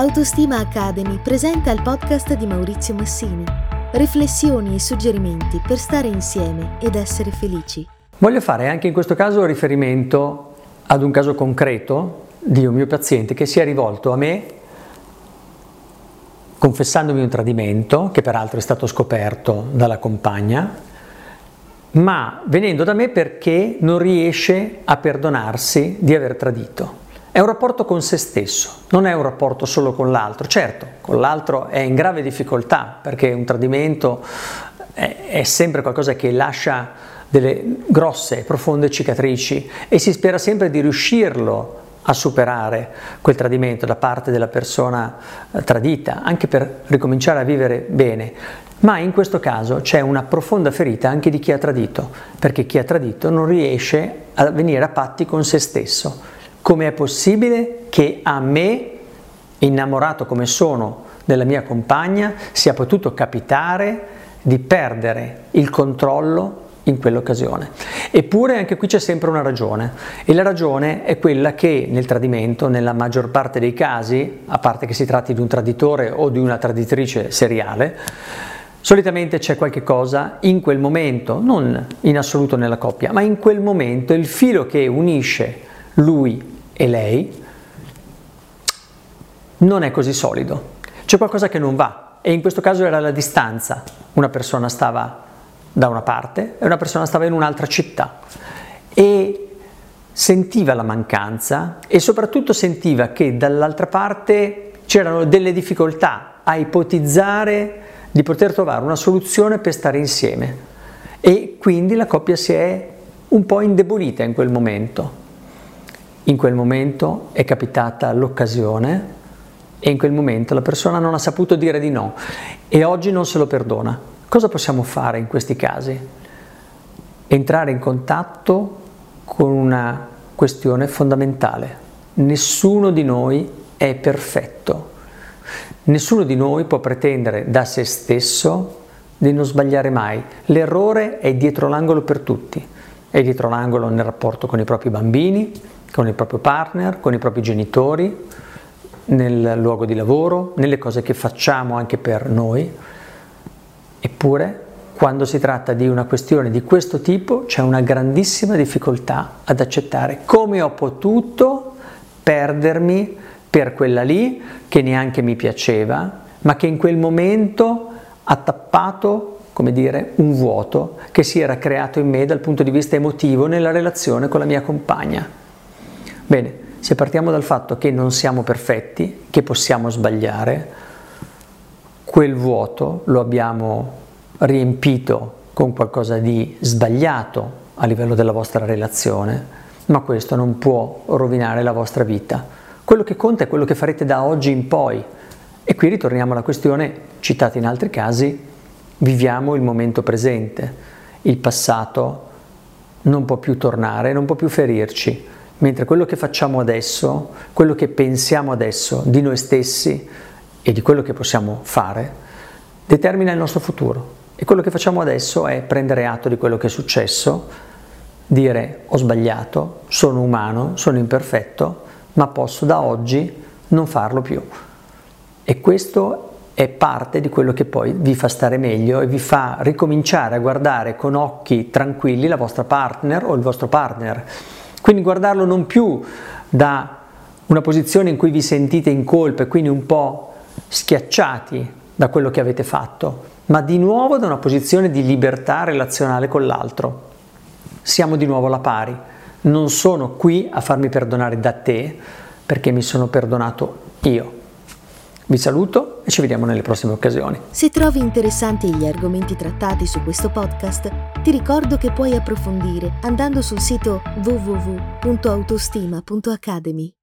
Autostima Academy presenta il podcast di Maurizio Massini. Riflessioni e suggerimenti per stare insieme ed essere felici. Voglio fare anche in questo caso riferimento ad un caso concreto di un mio paziente che si è rivolto a me confessandomi un tradimento, che peraltro è stato scoperto dalla compagna, ma venendo da me perché non riesce a perdonarsi di aver tradito. È un rapporto con se stesso, non è un rapporto solo con l'altro. Certo, con l'altro è in grave difficoltà perché un tradimento è, è sempre qualcosa che lascia delle grosse, profonde cicatrici e si spera sempre di riuscirlo a superare quel tradimento da parte della persona eh, tradita, anche per ricominciare a vivere bene. Ma in questo caso c'è una profonda ferita anche di chi ha tradito, perché chi ha tradito non riesce a venire a patti con se stesso come è possibile che a me, innamorato come sono della mia compagna, sia potuto capitare di perdere il controllo in quell'occasione. Eppure anche qui c'è sempre una ragione e la ragione è quella che nel tradimento, nella maggior parte dei casi, a parte che si tratti di un traditore o di una traditrice seriale, solitamente c'è qualche cosa in quel momento, non in assoluto nella coppia, ma in quel momento il filo che unisce lui e lei non è così solido. C'è qualcosa che non va e in questo caso era la distanza. Una persona stava da una parte e una persona stava in un'altra città e sentiva la mancanza e soprattutto sentiva che dall'altra parte c'erano delle difficoltà a ipotizzare di poter trovare una soluzione per stare insieme e quindi la coppia si è un po' indebolita in quel momento. In quel momento è capitata l'occasione e in quel momento la persona non ha saputo dire di no e oggi non se lo perdona. Cosa possiamo fare in questi casi? Entrare in contatto con una questione fondamentale. Nessuno di noi è perfetto. Nessuno di noi può pretendere da se stesso di non sbagliare mai. L'errore è dietro l'angolo per tutti. È dietro l'angolo nel rapporto con i propri bambini, con il proprio partner, con i propri genitori, nel luogo di lavoro, nelle cose che facciamo anche per noi. Eppure, quando si tratta di una questione di questo tipo, c'è una grandissima difficoltà ad accettare come ho potuto perdermi per quella lì che neanche mi piaceva, ma che in quel momento ha tappato come dire, un vuoto che si era creato in me dal punto di vista emotivo nella relazione con la mia compagna. Bene, se partiamo dal fatto che non siamo perfetti, che possiamo sbagliare, quel vuoto lo abbiamo riempito con qualcosa di sbagliato a livello della vostra relazione, ma questo non può rovinare la vostra vita. Quello che conta è quello che farete da oggi in poi. E qui ritorniamo alla questione citata in altri casi, viviamo il momento presente. Il passato non può più tornare, non può più ferirci mentre quello che facciamo adesso, quello che pensiamo adesso di noi stessi e di quello che possiamo fare, determina il nostro futuro. E quello che facciamo adesso è prendere atto di quello che è successo, dire ho sbagliato, sono umano, sono imperfetto, ma posso da oggi non farlo più. E questo è parte di quello che poi vi fa stare meglio e vi fa ricominciare a guardare con occhi tranquilli la vostra partner o il vostro partner quindi guardarlo non più da una posizione in cui vi sentite in colpa e quindi un po' schiacciati da quello che avete fatto, ma di nuovo da una posizione di libertà relazionale con l'altro. Siamo di nuovo alla pari. Non sono qui a farmi perdonare da te perché mi sono perdonato io. Vi saluto e ci vediamo nelle prossime occasioni. Se trovi interessanti gli argomenti trattati su questo podcast, ti ricordo che puoi approfondire andando sul sito www.autostima.academy.